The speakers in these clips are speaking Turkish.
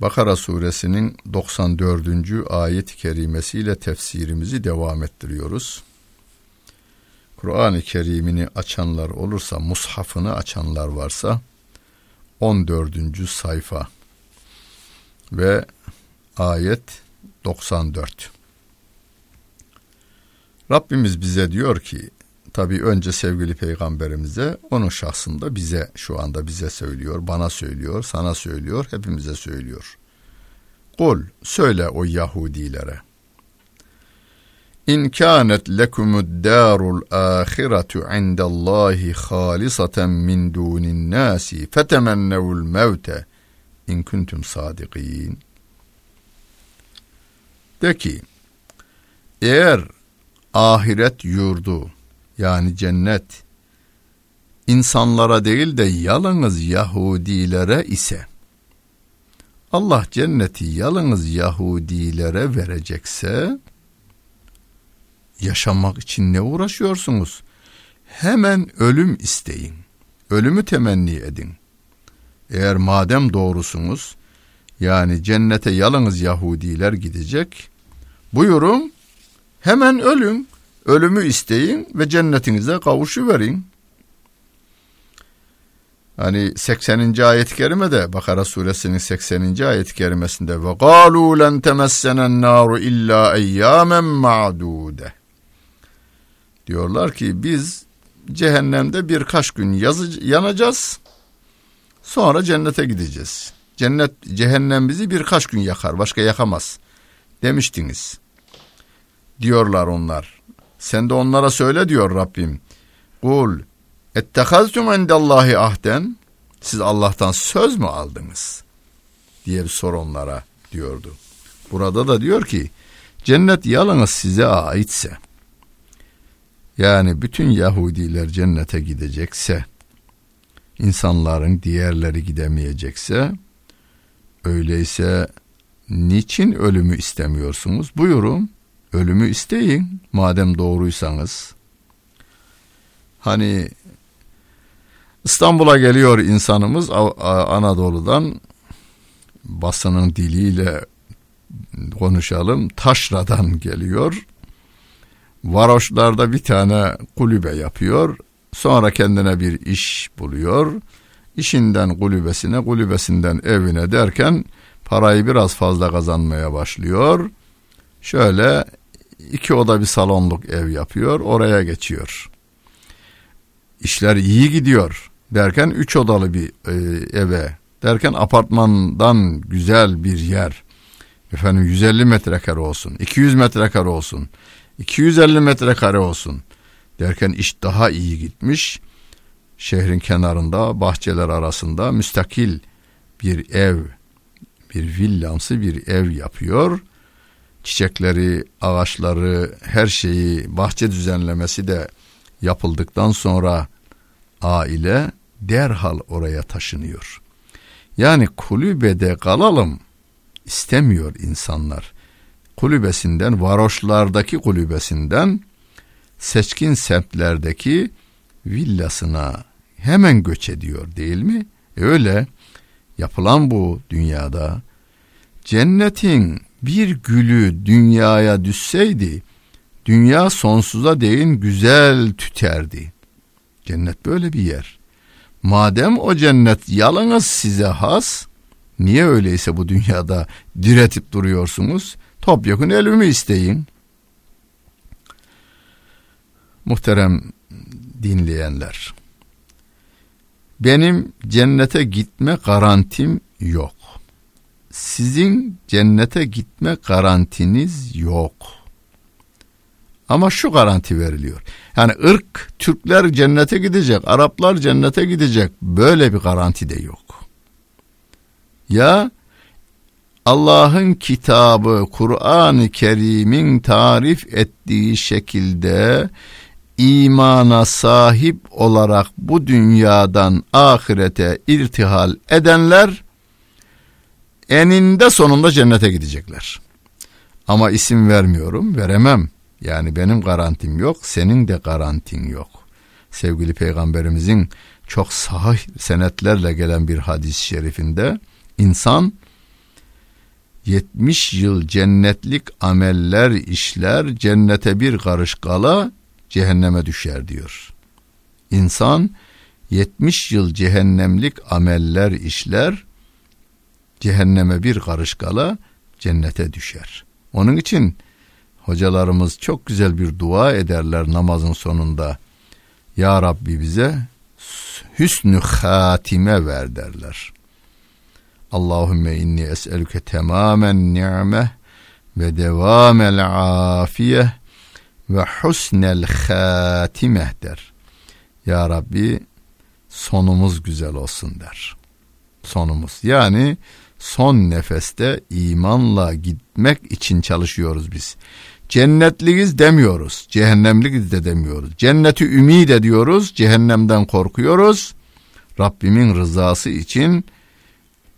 Bakara suresinin 94. ayet-i kerimesiyle tefsirimizi devam ettiriyoruz. Kur'an-ı Kerim'ini açanlar olursa, mushafını açanlar varsa 14. sayfa ve ayet 94. Rabbimiz bize diyor ki, tabi önce sevgili peygamberimize, onun şahsında bize, şu anda bize söylüyor, bana söylüyor, sana söylüyor, hepimize söylüyor. Kul, söyle o Yahudilere. İn kânet lekumud dârul âhiretu indallâhi hâlisaten min dûnin nâsi fetemennevul mevte in kuntum sadiqîn. De ki, eğer ahiret yurdu yani cennet insanlara değil de yalnız Yahudilere ise Allah cenneti yalnız Yahudilere verecekse yaşamak için ne uğraşıyorsunuz? Hemen ölüm isteyin. Ölümü temenni edin. Eğer madem doğrusunuz yani cennete yalnız Yahudiler gidecek buyurun hemen ölün. Ölümü isteyin ve cennetinize kavuşuverin. Hani 80. ayet-i kerimede Bakara suresinin 80. ayet-i kerimesinde ve galu len temessenen naru illa eyyamen ma'dude. Diyorlar ki biz cehennemde birkaç gün yanacağız. Sonra cennete gideceğiz. Cennet cehennem bizi birkaç gün yakar, başka yakamaz demiştiniz. Diyorlar onlar. Sen de onlara söyle diyor Rabbim. Kul ettehaztum endallahi ahden siz Allah'tan söz mü aldınız diye bir sor onlara diyordu. Burada da diyor ki cennet yalnız size aitse yani bütün Yahudiler cennete gidecekse insanların diğerleri gidemeyecekse öyleyse niçin ölümü istemiyorsunuz? Buyurun ölümü isteyin madem doğruysanız. Hani İstanbul'a geliyor insanımız Anadolu'dan basının diliyle konuşalım. Taşra'dan geliyor. Varoşlarda bir tane kulübe yapıyor. Sonra kendine bir iş buluyor. İşinden kulübesine, kulübesinden evine derken parayı biraz fazla kazanmaya başlıyor. Şöyle iki oda bir salonluk ev yapıyor, oraya geçiyor. İşler iyi gidiyor derken üç odalı bir e, eve derken apartmandan güzel bir yer. Efendim 150 metrekare olsun 200 metrekare olsun 250 metrekare olsun derken iş daha iyi gitmiş. Şehrin kenarında bahçeler arasında müstakil bir ev bir villamsı bir ev yapıyor çiçekleri ağaçları her şeyi bahçe düzenlemesi de yapıldıktan sonra aile derhal oraya taşınıyor. Yani kulübede kalalım istemiyor insanlar. Kulübesinden, varoşlardaki kulübesinden seçkin semtlerdeki villasına hemen göç ediyor değil mi? Öyle yapılan bu dünyada cennetin bir gülü dünyaya düşseydi dünya sonsuza değin güzel tüterdi. Cennet böyle bir yer. Madem o cennet yalnız size has, niye öyleyse bu dünyada diretip duruyorsunuz? Topyekun ölümü isteyin. Muhterem dinleyenler, benim cennete gitme garantim yok. Sizin cennete gitme garantiniz yok.'' Ama şu garanti veriliyor. Yani ırk Türkler cennete gidecek, Araplar cennete gidecek. Böyle bir garanti de yok. Ya Allah'ın kitabı Kur'an-ı Kerim'in tarif ettiği şekilde imana sahip olarak bu dünyadan ahirete irtihal edenler eninde sonunda cennete gidecekler. Ama isim vermiyorum, veremem. Yani benim garantim yok, senin de garantin yok. Sevgili Peygamberimizin çok sahih senetlerle gelen bir hadis-i şerifinde insan 70 yıl cennetlik ameller işler, cennete bir karış kala cehenneme düşer diyor. İnsan 70 yıl cehennemlik ameller işler, cehenneme bir karış kala cennete düşer. Onun için hocalarımız çok güzel bir dua ederler namazın sonunda. Ya Rabbi bize hüsnü hatime ver derler. Allahümme inni es'elüke temamen ni'me ve devamel afiye ve husnel hatime der. Ya Rabbi sonumuz güzel olsun der. Sonumuz yani son nefeste imanla gitmek için çalışıyoruz biz. Cennetliyiz demiyoruz, cehennemliyiz de demiyoruz. Cenneti ümid ediyoruz, cehennemden korkuyoruz. Rabbimin rızası için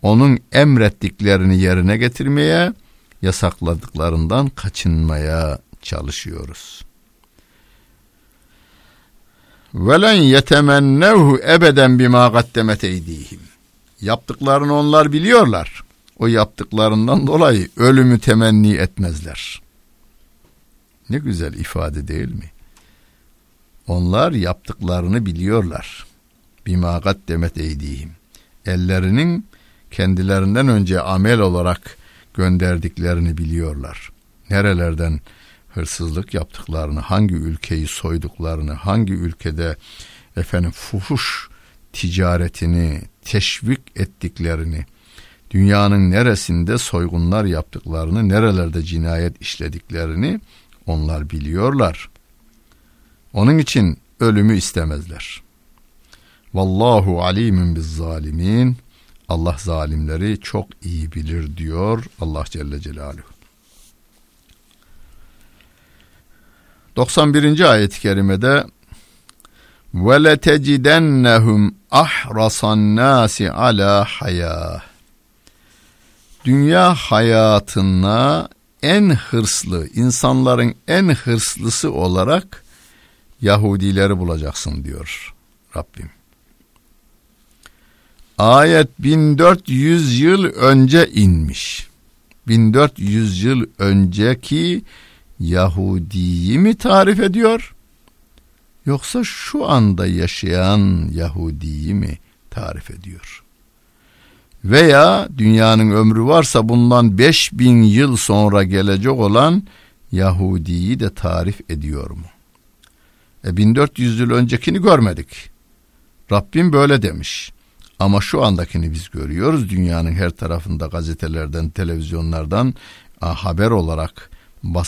onun emrettiklerini yerine getirmeye, yasakladıklarından kaçınmaya çalışıyoruz. Velen yetemennevhu ebeden bima gaddemet eydihim. Yaptıklarını onlar biliyorlar. O yaptıklarından dolayı ölümü temenni etmezler. Ne güzel ifade değil mi? Onlar yaptıklarını biliyorlar. Bima gaddemet eydihim. Ellerinin kendilerinden önce amel olarak gönderdiklerini biliyorlar. Nerelerden hırsızlık yaptıklarını, hangi ülkeyi soyduklarını, hangi ülkede efendim fuhuş ticaretini teşvik ettiklerini, dünyanın neresinde soygunlar yaptıklarını, nerelerde cinayet işlediklerini onlar biliyorlar. Onun için ölümü istemezler. Vallahu alimun biz zalimin. Allah zalimleri çok iyi bilir diyor Allah Celle Celaluhu. 91. ayet-i kerimede letecidennehum ahrasan nasi ala haya Dünya hayatına en hırslı, insanların en hırslısı olarak Yahudileri bulacaksın diyor Rabbim. Ayet 1400 yıl önce inmiş. 1400 yıl önceki Yahudiyi mi tarif ediyor? Yoksa şu anda yaşayan Yahudiyi mi tarif ediyor? Veya dünyanın ömrü varsa bundan 5000 yıl sonra gelecek olan Yahudiyi de tarif ediyor mu? E 1400 yıl öncekini görmedik. Rabbim böyle demiş. Ama şu andakini biz görüyoruz. Dünyanın her tarafında gazetelerden, televizyonlardan haber olarak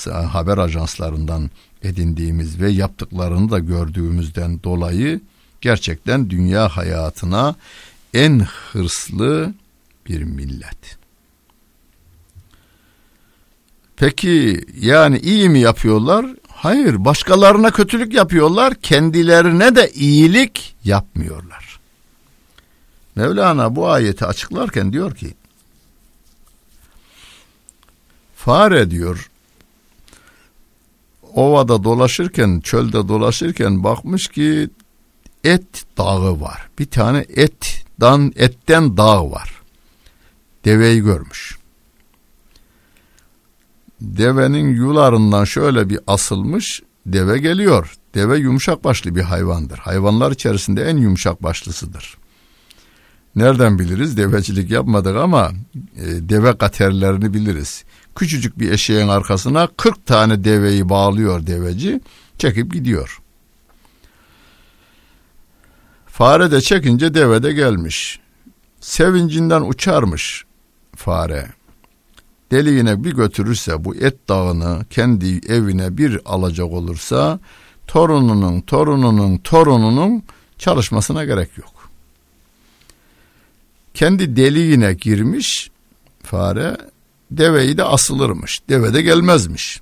haber ajanslarından edindiğimiz ve yaptıklarını da gördüğümüzden dolayı gerçekten dünya hayatına en hırslı bir millet. Peki yani iyi mi yapıyorlar? Hayır, başkalarına kötülük yapıyorlar, kendilerine de iyilik yapmıyorlar. Mevlana bu ayeti açıklarken diyor ki fare diyor ovada dolaşırken, çölde dolaşırken bakmış ki et dağı var. Bir tane et, dan, etten dağ var. Deveyi görmüş. Devenin yularından şöyle bir asılmış, deve geliyor. Deve yumuşak başlı bir hayvandır. Hayvanlar içerisinde en yumuşak başlısıdır. Nereden biliriz? Devecilik yapmadık ama e, deve katerlerini biliriz. Küçücük bir eşeğin arkasına 40 tane deveyi bağlıyor deveci. Çekip gidiyor. Fare de çekince deve de gelmiş. Sevincinden uçarmış fare. Deliğine bir götürürse bu et dağını kendi evine bir alacak olursa torununun torununun torununun çalışmasına gerek yok. Kendi deliğine girmiş fare deveyi de asılırmış. Deve de gelmezmiş.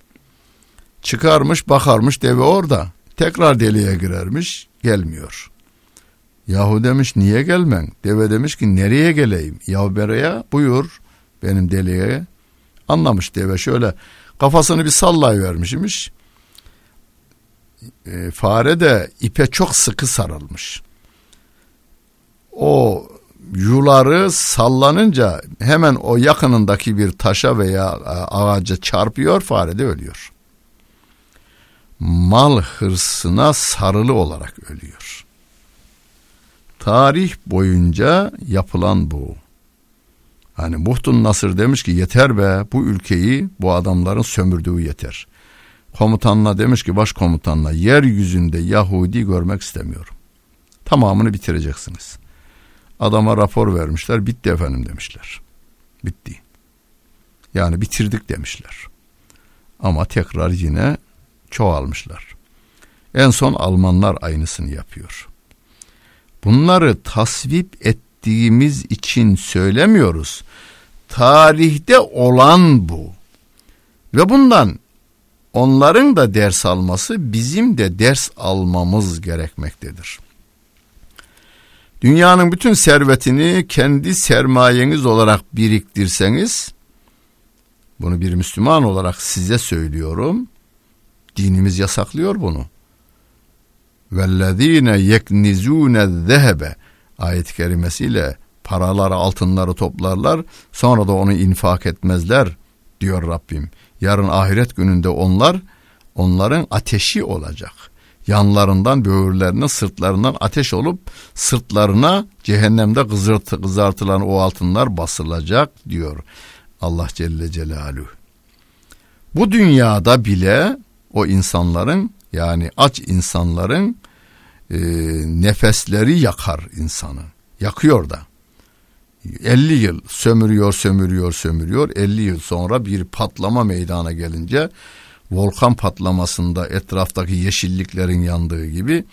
Çıkarmış bakarmış deve orada. Tekrar deliğe girermiş gelmiyor. Yahu demiş niye gelmen? Deve demiş ki nereye geleyim? Yahu bereye buyur benim deliğe. Anlamış deve şöyle kafasını bir sallayıvermiş imiş. E, fare de ipe çok sıkı sarılmış. O yuları sallanınca hemen o yakınındaki bir taşa veya e, ağaca çarpıyor fare de ölüyor. Mal hırsına sarılı olarak ölüyor. Tarih boyunca yapılan bu. Hani Muhtun Nasır demiş ki yeter be bu ülkeyi bu adamların sömürdüğü yeter. Komutanına demiş ki başkomutanına yeryüzünde Yahudi görmek istemiyorum. Tamamını bitireceksiniz. Adama rapor vermişler bitti efendim demişler. Bitti. Yani bitirdik demişler. Ama tekrar yine çoğalmışlar. En son Almanlar aynısını yapıyor. Bunları tasvip ettiğimiz için söylemiyoruz. Tarihte olan bu. Ve bundan onların da ders alması bizim de ders almamız gerekmektedir. Dünyanın bütün servetini kendi sermayeniz olarak biriktirseniz, bunu bir Müslüman olarak size söylüyorum, dinimiz yasaklıyor bunu. وَالَّذ۪ينَ يَكْنِزُونَ الذَّهَبَ ayet-i kerimesiyle paraları altınları toplarlar sonra da onu infak etmezler diyor Rabbim. Yarın ahiret gününde onlar onların ateşi olacak. Yanlarından, böğürlerine, sırtlarından ateş olup sırtlarına cehennemde kızart, kızartılan o altınlar basılacak diyor Allah Celle Celaluhu. Bu dünyada bile o insanların yani aç insanların e, nefesleri yakar insanı. Yakıyor da. 50 yıl sömürüyor, sömürüyor, sömürüyor. 50 yıl sonra bir patlama meydana gelince volkan patlamasında etraftaki yeşilliklerin yandığı gibi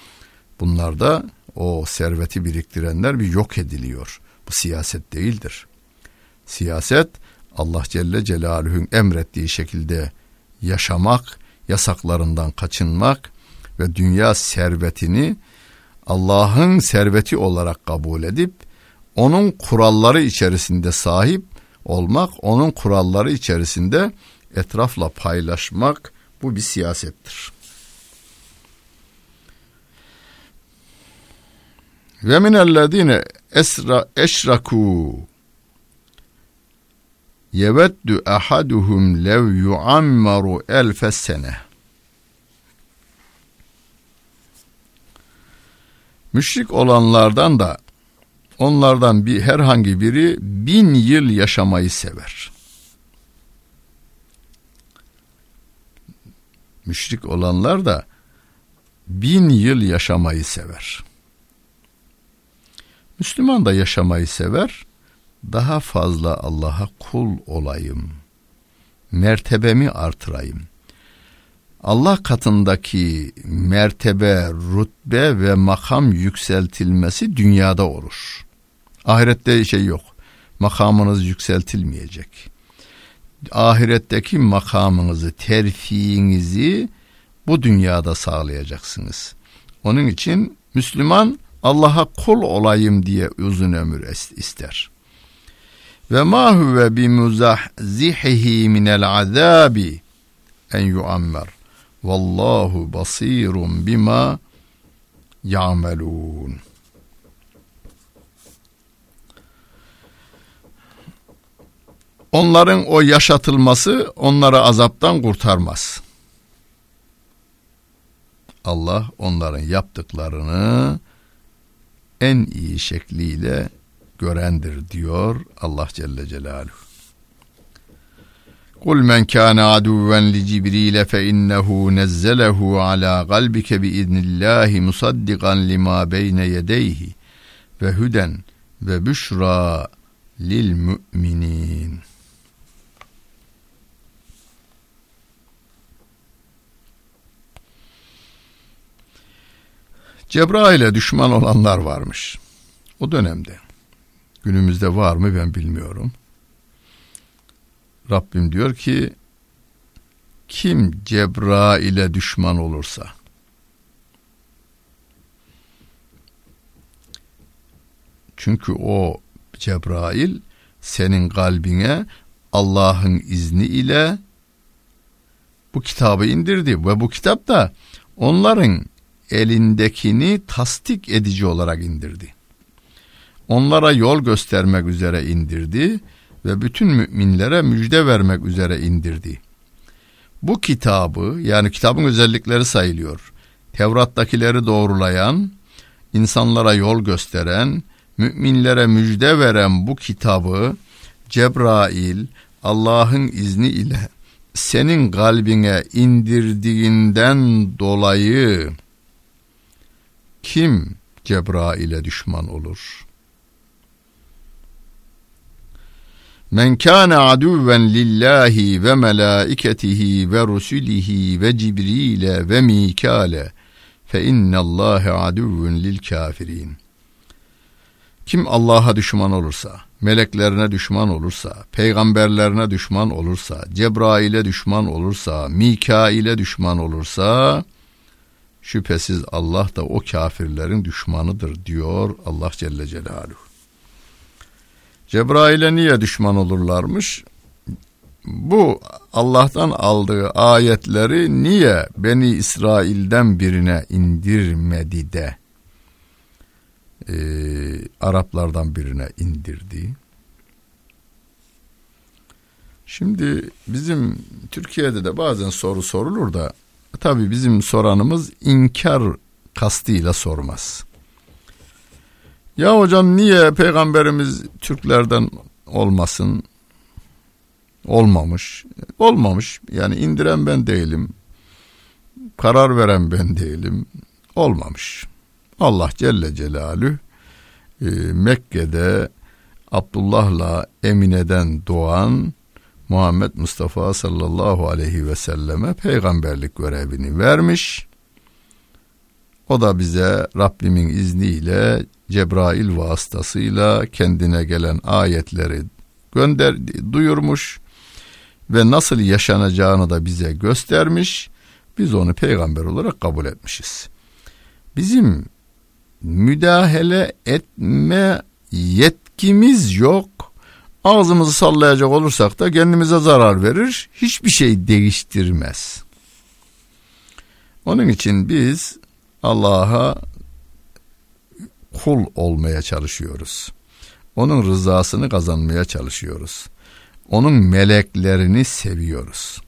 bunlar da o serveti biriktirenler bir yok ediliyor. Bu siyaset değildir. Siyaset Allah Celle Celaluhu'nun emrettiği şekilde yaşamak, yasaklarından kaçınmak ve dünya servetini Allah'ın serveti olarak kabul edip onun kuralları içerisinde sahip olmak, onun kuralları içerisinde etrafla paylaşmak bu bir siyasettir. Ve minellezine esra eşraku yeveddu ahaduhum lev yuammaru elfe sene. Müşrik olanlardan da onlardan bir herhangi biri bin yıl yaşamayı sever. Müşrik olanlar da bin yıl yaşamayı sever. Müslüman da yaşamayı sever. Daha fazla Allah'a kul olayım. Mertebemi artırayım. Allah katındaki mertebe, rütbe ve makam yükseltilmesi dünyada olur. Ahirette şey yok. Makamınız yükseltilmeyecek. Ahiretteki makamınızı, terfiinizi bu dünyada sağlayacaksınız. Onun için Müslüman Allah'a kul olayım diye uzun ömür ister. Ve ma huve bi muzahzihihi minel azabi en yuammer. Vallahu basirun bima ya'melun. Onların o yaşatılması onları azaptan kurtarmaz. Allah onların yaptıklarını en iyi şekliyle görendir diyor Allah Celle Celaluhu. Kul men kana aduven li Cibril fe innehu nezzelahu ala kalbike bi idnillahi musaddiqan lima beyne yedeyhi ve huden ve büşra lil müminin. Cebrail'e düşman olanlar varmış. O dönemde. Günümüzde var mı ben bilmiyorum. Rabbim diyor ki kim Cebrail'e düşman olursa çünkü o Cebrail senin kalbine Allah'ın izni ile bu kitabı indirdi ve bu kitap da onların elindekini tasdik edici olarak indirdi. Onlara yol göstermek üzere indirdi ve bütün müminlere müjde vermek üzere indirdi. Bu kitabı yani kitabın özellikleri sayılıyor. Tevrat'takileri doğrulayan, insanlara yol gösteren, müminlere müjde veren bu kitabı Cebrail Allah'ın izni ile senin kalbine indirdiğinden dolayı kim Cebrail'e düşman olur? Men kana aduven lillahi ve melaiketihi ve rusulihi ve Cibril'e ve Mikale fe innallâhe aduvun lil kafirin. Kim Allah'a düşman olursa, meleklerine düşman olursa, peygamberlerine düşman olursa, Cebrail'e düşman olursa, Mikail'e düşman olursa, şüphesiz Allah da o kafirlerin düşmanıdır diyor Allah Celle Celaluhu. Cebrail'e niye düşman olurlarmış? Bu Allah'tan aldığı ayetleri niye Beni İsrail'den birine indirmedi de e, Araplardan birine indirdi? Şimdi bizim Türkiye'de de bazen soru sorulur da tabi bizim soranımız inkar kastıyla sormaz. Ya hocam niye peygamberimiz Türklerden olmasın? Olmamış. Olmamış. Yani indiren ben değilim. Karar veren ben değilim. Olmamış. Allah Celle Celalü e, Mekke'de Abdullah'la Emine'den doğan Muhammed Mustafa sallallahu aleyhi ve selleme peygamberlik görevini vermiş. O da bize Rabbimin izniyle Cebrail vasıtasıyla kendine gelen ayetleri gönder duyurmuş ve nasıl yaşanacağını da bize göstermiş. Biz onu peygamber olarak kabul etmişiz. Bizim müdahale etme yetkimiz yok. Ağzımızı sallayacak olursak da kendimize zarar verir. Hiçbir şey değiştirmez. Onun için biz Allah'a kul olmaya çalışıyoruz. Onun rızasını kazanmaya çalışıyoruz. Onun meleklerini seviyoruz.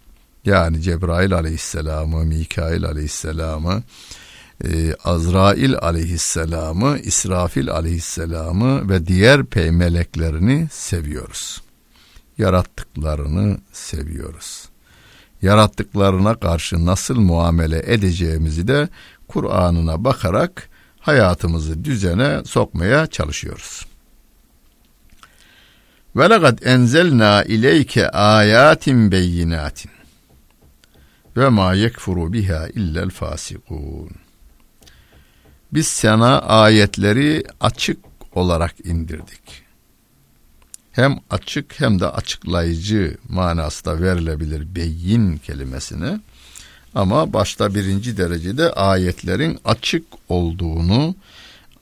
Yani Cebrail aleyhisselamı, Mikail aleyhisselamı, e, Azrail aleyhisselamı, İsrafil aleyhisselamı ve diğer pey meleklerini seviyoruz. Yarattıklarını seviyoruz. Yarattıklarına karşı nasıl muamele edeceğimizi de Kur'an'ına bakarak hayatımızı düzene sokmaya çalışıyoruz. Ve lekad enzelna ileyke ayatin beyinatin ve ma yekfuru biha illel fasikun. Biz sana ayetleri açık olarak indirdik. Hem açık hem de açıklayıcı manasında verilebilir beyin kelimesine. Ama başta birinci derecede ayetlerin açık olduğunu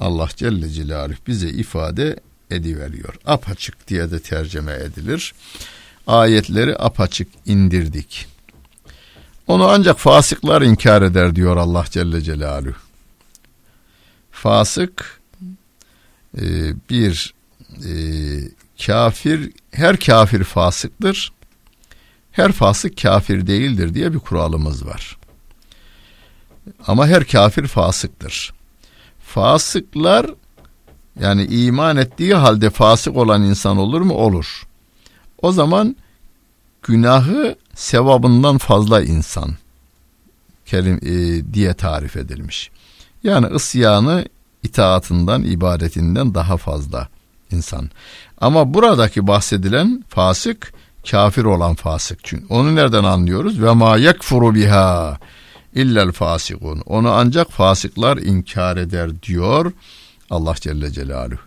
Allah Celle Celaluhu bize ifade ediveriyor. Apaçık diye de tercüme edilir. Ayetleri apaçık indirdik. Onu ancak fasıklar inkar eder diyor Allah Celle Celaluhu. Fasık e, bir e, kafir, her kafir fasıktır her fasık kafir değildir diye bir kuralımız var. Ama her kafir fasıktır. Fasıklar yani iman ettiği halde fasık olan insan olur mu? Olur. O zaman günahı sevabından fazla insan kelim, e, diye tarif edilmiş. Yani ısyanı itaatından, ibadetinden daha fazla insan. Ama buradaki bahsedilen fasık kafir olan fasık çünkü. Onu nereden anlıyoruz? Ve ma yekfuru biha illel fasikun. Onu ancak fasıklar inkar eder diyor Allah Celle Celaluhu.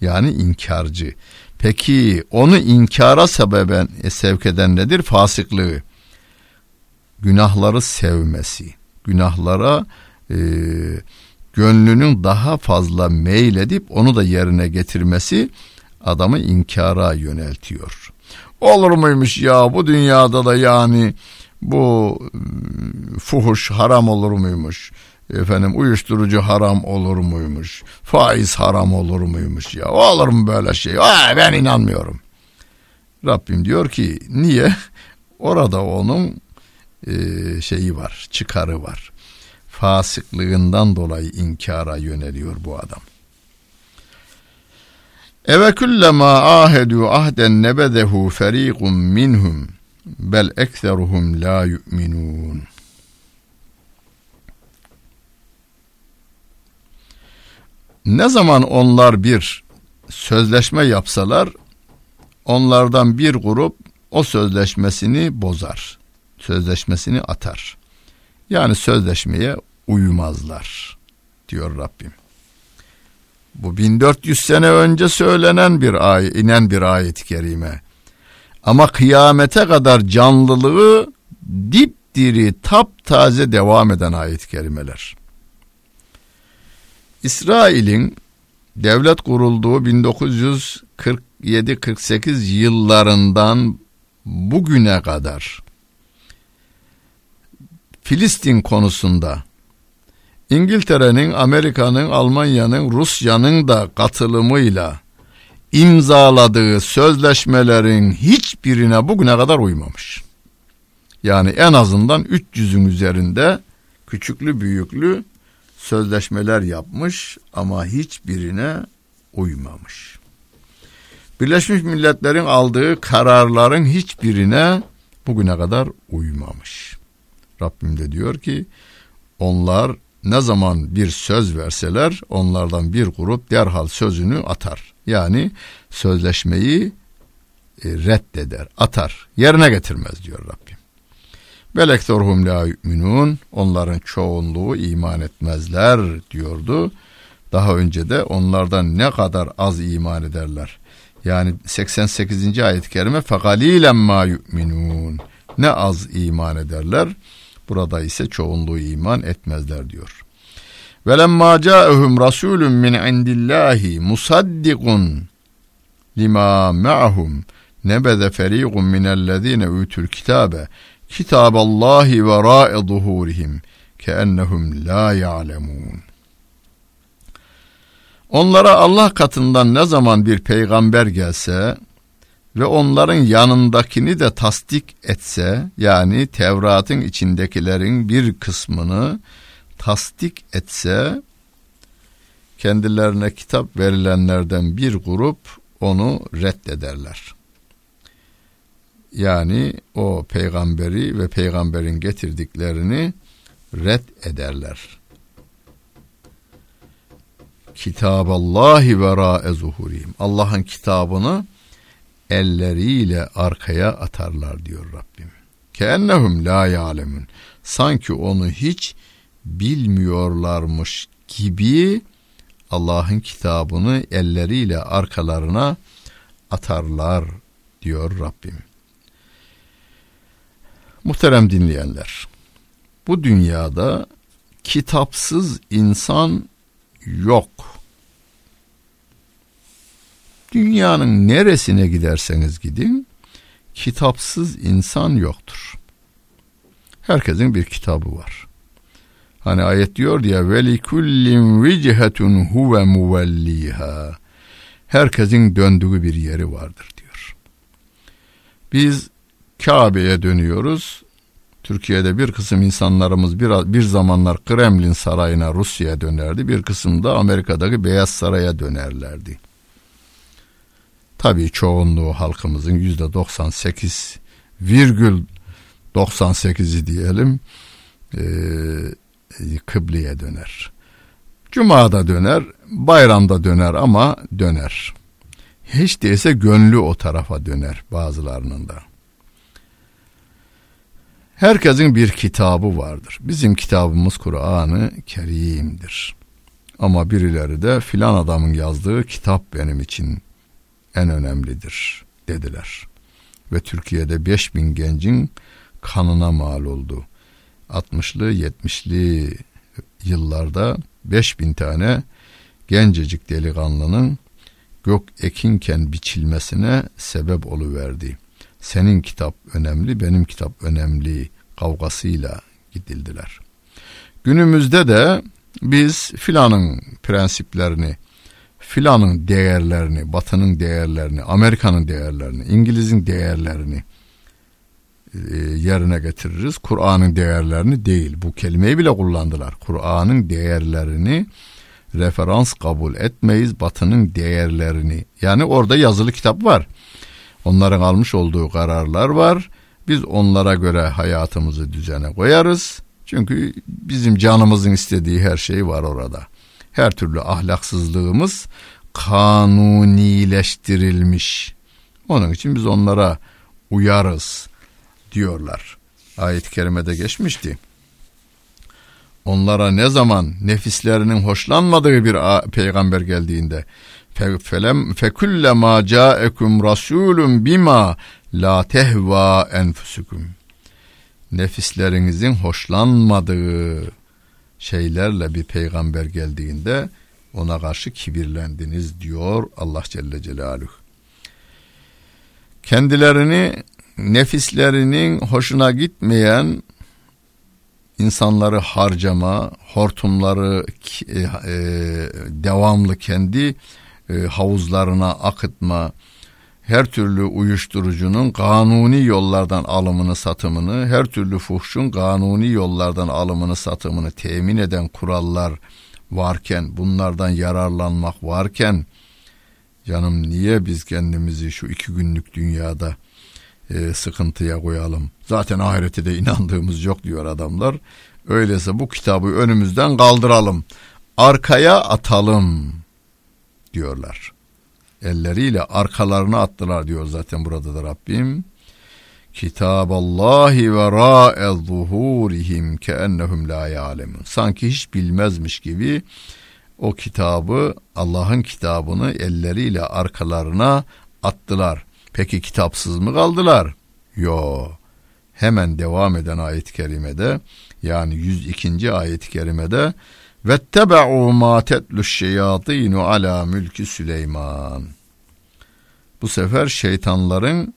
Yani inkarcı. Peki onu inkara sebeben e, sevk eden nedir? Fasıklığı. Günahları sevmesi. Günahlara e, gönlünün daha fazla meyledip onu da yerine getirmesi adamı inkara yöneltiyor. Olur muymuş ya bu dünyada da yani bu ıı, fuhuş haram olur muymuş? Efendim uyuşturucu haram olur muymuş? Faiz haram olur muymuş ya? Olur mu böyle şey? Aa, ben inanmıyorum. Rabbim diyor ki niye? Orada onun e, şeyi var, çıkarı var. Fasıklığından dolayı inkara yöneliyor bu adam. Eve kullama ahedu ahden nebedehu feriqun minhum bel ekseruhum la yu'minun. Ne zaman onlar bir sözleşme yapsalar onlardan bir grup o sözleşmesini bozar. Sözleşmesini atar. Yani sözleşmeye uymazlar diyor Rabbim. Bu 1400 sene önce söylenen bir ay, inen bir ayet-i kerime. Ama kıyamete kadar canlılığı dipdiri, taptaze devam eden ayet-i kerimeler. İsrail'in devlet kurulduğu 1947-48 yıllarından bugüne kadar Filistin konusunda İngiltere'nin, Amerika'nın, Almanya'nın, Rusya'nın da katılımıyla imzaladığı sözleşmelerin hiçbirine bugüne kadar uymamış. Yani en azından 300'ün üzerinde küçüklü büyüklü sözleşmeler yapmış ama hiçbirine uymamış. Birleşmiş Milletler'in aldığı kararların hiçbirine bugüne kadar uymamış. Rabbim de diyor ki onlar ne zaman bir söz verseler onlardan bir grup derhal sözünü atar. Yani sözleşmeyi e, reddeder, atar, yerine getirmez diyor Rabbim. Belektorhum la yu'minun onların çoğunluğu iman etmezler diyordu. Daha önce de onlardan ne kadar az iman ederler. Yani 88. ayet-i kerime fekalilen ma yu'minun ne az iman ederler. Burada ise çoğunluğu iman etmezler diyor. Velemma ca'ehum rasulun min indillahi musaddikun lima ma'hum nebede feriqun minellezine utul kitabe kitaballahi vera'i zuhurihim keennehum la ya'lemun. Onlara Allah katından ne zaman bir peygamber gelse ve onların yanındakini de tasdik etse yani Tevrat'ın içindekilerin bir kısmını tasdik etse kendilerine kitap verilenlerden bir grup onu reddederler. Yani o peygamberi ve peygamberin getirdiklerini red ederler. Kitaballahi vera zuhurihim. Allah'ın kitabını elleriyle arkaya atarlar diyor Rabbim. Keennehum la ya'lemun. Sanki onu hiç bilmiyorlarmış gibi Allah'ın kitabını elleriyle arkalarına atarlar diyor Rabbim. Muhterem dinleyenler, bu dünyada kitapsız insan yok. Dünyanın neresine giderseniz gidin, kitapsız insan yoktur. Herkesin bir kitabı var. Hani ayet diyor diye veli kullin vicihetun huve muvelliha. Herkesin döndüğü bir yeri vardır diyor. Biz Kabe'ye dönüyoruz. Türkiye'de bir kısım insanlarımız bir, bir zamanlar Kremlin sarayına Rusya'ya dönerdi. Bir kısım da Amerika'daki Beyaz Saray'a dönerlerdi. Tabii çoğunluğu halkımızın yüzde 98 virgül 98'i diyelim e, kıbleye döner. Cuma'da döner, bayramda döner ama döner. Hiç değilse gönlü o tarafa döner bazılarının da. Herkesin bir kitabı vardır. Bizim kitabımız Kur'an-ı Kerim'dir. Ama birileri de filan adamın yazdığı kitap benim için en önemlidir dediler. Ve Türkiye'de 5000 gencin kanına mal oldu. 60'lı 70'li yıllarda 5000 tane gencecik delikanlının gök ekinken biçilmesine sebep oluverdi. Senin kitap önemli, benim kitap önemli kavgasıyla gidildiler. Günümüzde de biz filanın prensiplerini, filanın değerlerini, batının değerlerini, Amerika'nın değerlerini, İngiliz'in değerlerini e, yerine getiririz. Kur'an'ın değerlerini değil. Bu kelimeyi bile kullandılar. Kur'an'ın değerlerini referans kabul etmeyiz. Batının değerlerini. Yani orada yazılı kitap var. Onların almış olduğu kararlar var. Biz onlara göre hayatımızı düzene koyarız. Çünkü bizim canımızın istediği her şey var orada. Her türlü ahlaksızlığımız kanunileştirilmiş. Onun için biz onlara uyarız diyorlar. Ayet-i kerimede geçmişti. Onlara ne zaman nefislerinin hoşlanmadığı bir peygamber geldiğinde felem fekulle ma ca'ekum rasulun bima la tehva enfusukum nefislerinizin hoşlanmadığı şeylerle bir peygamber geldiğinde ona karşı kibirlendiniz diyor Allah Celle Celaluhu. Kendilerini nefislerinin hoşuna gitmeyen insanları harcama, hortumları e, e, devamlı kendi e, havuzlarına akıtma, her türlü uyuşturucunun kanuni yollardan alımını satımını, her türlü fuhşun kanuni yollardan alımını satımını temin eden kurallar varken, bunlardan yararlanmak varken, canım niye biz kendimizi şu iki günlük dünyada e, sıkıntıya koyalım? Zaten ahirete de inandığımız yok diyor adamlar. Öyleyse bu kitabı önümüzden kaldıralım, arkaya atalım diyorlar elleriyle arkalarına attılar diyor zaten burada da Rabbim. Kitaballahi ve ra'e zuhurihim keennehum la ya'lemun. Sanki hiç bilmezmiş gibi o kitabı Allah'ın kitabını elleriyle arkalarına attılar. Peki kitapsız mı kaldılar? Yo. Hemen devam eden ayet-i kerimede yani 102. ayet-i kerimede Vettebe'u ma tetlu şeyatinu ala mülki Süleyman. Bu sefer şeytanların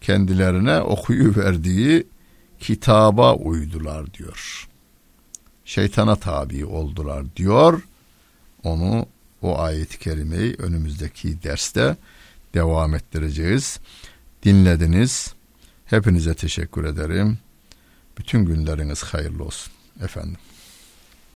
kendilerine okuyu verdiği kitaba uydular diyor. Şeytana tabi oldular diyor. Onu o ayet-i kerimeyi önümüzdeki derste devam ettireceğiz. Dinlediniz. Hepinize teşekkür ederim. Bütün günleriniz hayırlı olsun efendim.